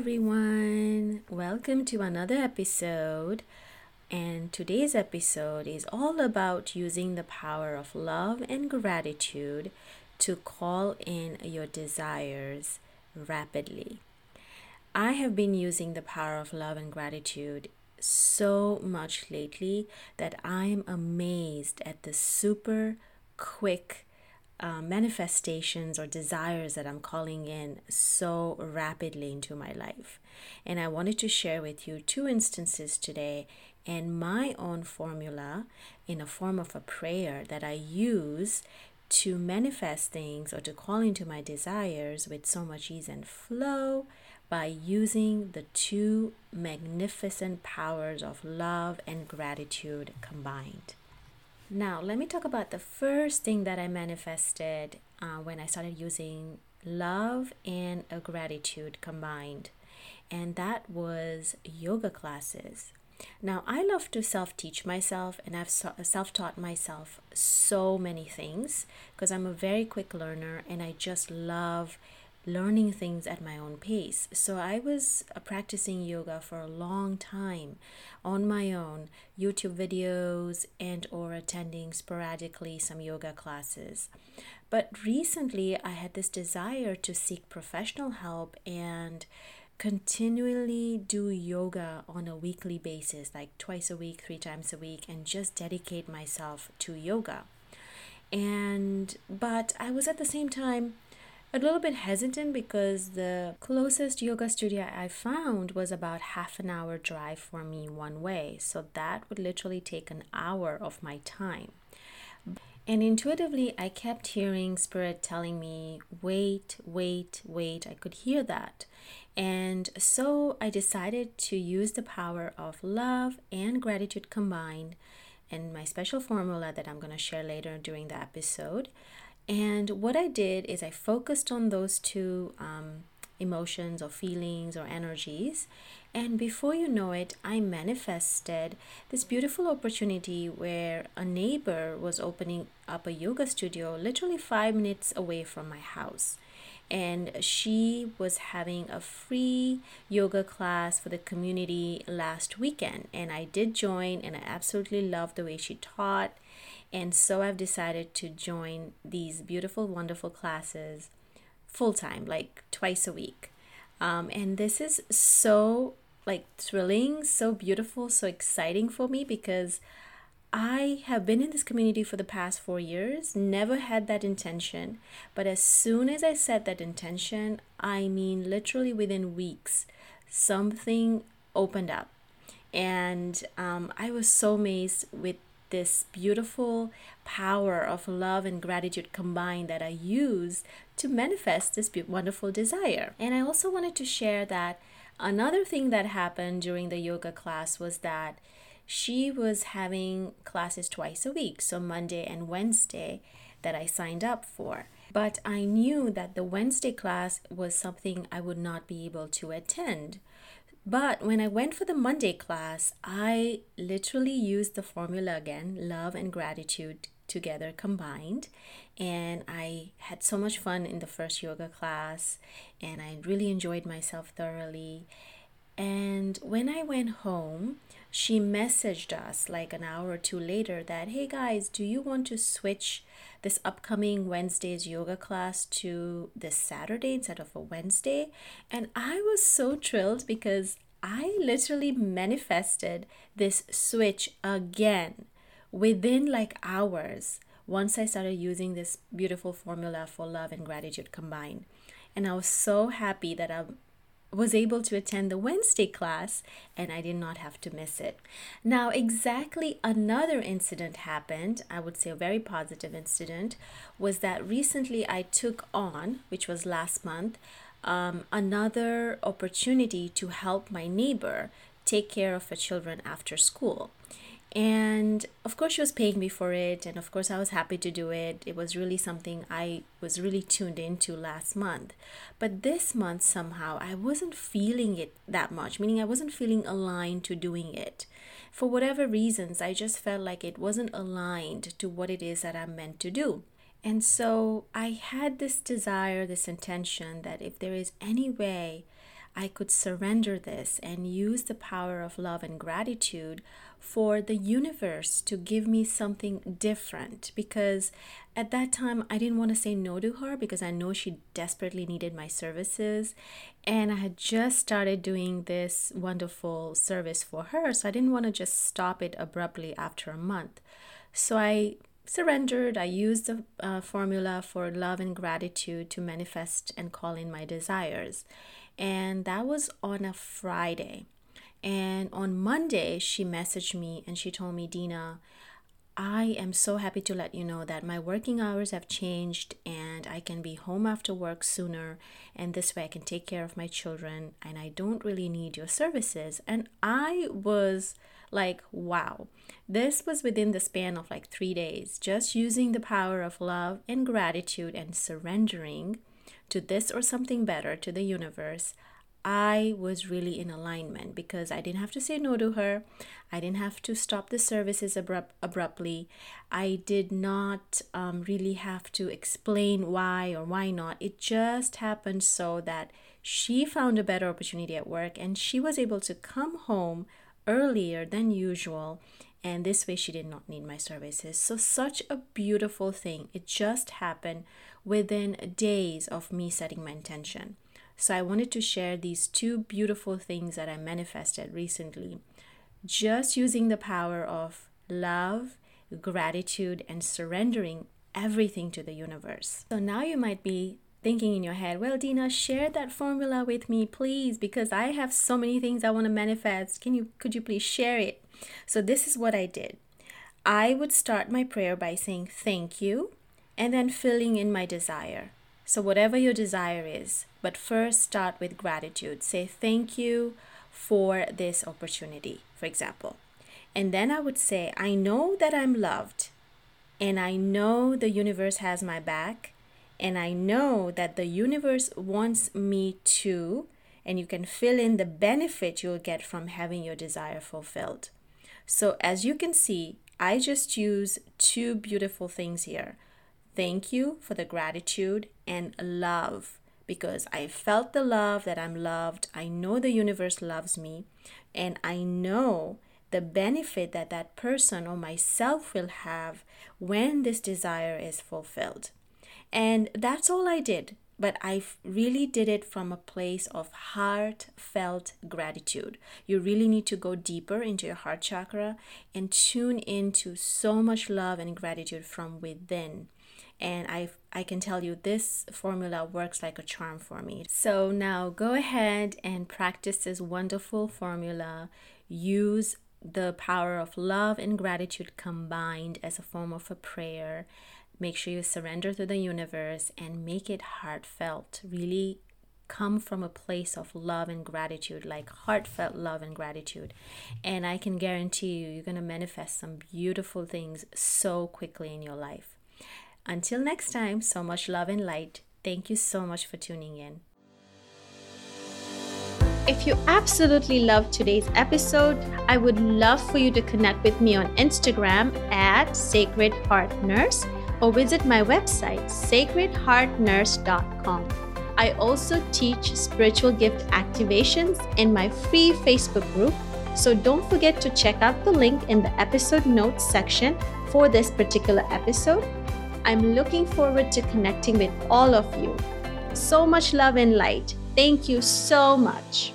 everyone. Welcome to another episode. And today's episode is all about using the power of love and gratitude to call in your desires rapidly. I have been using the power of love and gratitude so much lately that I'm amazed at the super quick uh, manifestations or desires that I'm calling in so rapidly into my life. And I wanted to share with you two instances today and my own formula in a form of a prayer that I use to manifest things or to call into my desires with so much ease and flow by using the two magnificent powers of love and gratitude combined. Now, let me talk about the first thing that I manifested uh, when I started using love and a gratitude combined, and that was yoga classes. Now, I love to self teach myself, and I've self taught myself so many things because I'm a very quick learner and I just love learning things at my own pace. So I was uh, practicing yoga for a long time on my own, YouTube videos and or attending sporadically some yoga classes. But recently I had this desire to seek professional help and continually do yoga on a weekly basis, like twice a week, three times a week, and just dedicate myself to yoga. And but I was at the same time a little bit hesitant because the closest yoga studio I found was about half an hour drive for me one way. So that would literally take an hour of my time. And intuitively, I kept hearing Spirit telling me, wait, wait, wait. I could hear that. And so I decided to use the power of love and gratitude combined and my special formula that I'm going to share later during the episode. And what I did is I focused on those two um, emotions or feelings or energies. And before you know it, I manifested this beautiful opportunity where a neighbor was opening up a yoga studio literally five minutes away from my house. And she was having a free yoga class for the community last weekend. And I did join, and I absolutely loved the way she taught and so I've decided to join these beautiful, wonderful classes full time, like twice a week. Um, and this is so like thrilling, so beautiful, so exciting for me because I have been in this community for the past four years, never had that intention. But as soon as I set that intention, I mean, literally within weeks, something opened up. And um, I was so amazed with this beautiful power of love and gratitude combined that I use to manifest this wonderful desire. And I also wanted to share that another thing that happened during the yoga class was that she was having classes twice a week, so Monday and Wednesday that I signed up for. But I knew that the Wednesday class was something I would not be able to attend. But when I went for the Monday class, I literally used the formula again love and gratitude together combined. And I had so much fun in the first yoga class, and I really enjoyed myself thoroughly. And when I went home, she messaged us like an hour or two later that, hey guys, do you want to switch this upcoming Wednesday's yoga class to this Saturday instead of a Wednesday. And I was so thrilled because I literally manifested this switch again within like hours once I started using this beautiful formula for love and gratitude combined. And I was so happy that I was able to attend the Wednesday class and I did not have to miss it. Now, exactly another incident happened, I would say a very positive incident, was that recently I took on, which was last month, um, another opportunity to help my neighbor take care of her children after school. And of course, she was paying me for it. And of course, I was happy to do it. It was really something I was really tuned into last month. But this month, somehow, I wasn't feeling it that much, meaning I wasn't feeling aligned to doing it. For whatever reasons, I just felt like it wasn't aligned to what it is that I'm meant to do. And so I had this desire, this intention that if there is any way I could surrender this and use the power of love and gratitude for the universe to give me something different because at that time I didn't want to say no to her because I know she desperately needed my services and I had just started doing this wonderful service for her so I didn't want to just stop it abruptly after a month. So I surrendered. I used the uh, formula for love and gratitude to manifest and call in my desires. And that was on a Friday. And on Monday, she messaged me and she told me, Dina, I am so happy to let you know that my working hours have changed and I can be home after work sooner. And this way I can take care of my children and I don't really need your services. And I was like, wow. This was within the span of like three days, just using the power of love and gratitude and surrendering to this or something better to the universe. I was really in alignment because I didn't have to say no to her. I didn't have to stop the services abrupt, abruptly. I did not um, really have to explain why or why not. It just happened so that she found a better opportunity at work and she was able to come home earlier than usual. And this way, she did not need my services. So, such a beautiful thing. It just happened within days of me setting my intention. So I wanted to share these two beautiful things that I manifested recently, just using the power of love, gratitude, and surrendering everything to the universe. So now you might be thinking in your head, well, Dina, share that formula with me, please, because I have so many things I want to manifest. Can you could you please share it? So this is what I did. I would start my prayer by saying thank you and then filling in my desire. So, whatever your desire is, but first start with gratitude. Say thank you for this opportunity, for example. And then I would say, I know that I'm loved, and I know the universe has my back, and I know that the universe wants me to, and you can fill in the benefit you'll get from having your desire fulfilled. So, as you can see, I just use two beautiful things here thank you for the gratitude and love because I felt the love that I'm loved. I know the universe loves me, and I know the benefit that that person or myself will have when this desire is fulfilled. And that's all I did. But I really did it from a place of heartfelt gratitude. You really need to go deeper into your heart chakra and tune into so much love and gratitude from within and I I can tell you this formula works like a charm for me. So now go ahead and practice this wonderful formula. Use the power of love and gratitude combined as a form of a prayer. Make sure you surrender to the universe and make it heartfelt. Really come from a place of love and gratitude, like heartfelt love and gratitude. And I can guarantee you, you're going to manifest some beautiful things so quickly in your life. Until next time, so much love and light. Thank you so much for tuning in. If you absolutely loved today's episode, I would love for you to connect with me on Instagram at Sacred Heart Nurse or visit my website, sacredheartnurse.com. I also teach spiritual gift activations in my free Facebook group, so don't forget to check out the link in the episode notes section for this particular episode I'm looking forward to connecting with all of you. So much love and light. Thank you so much.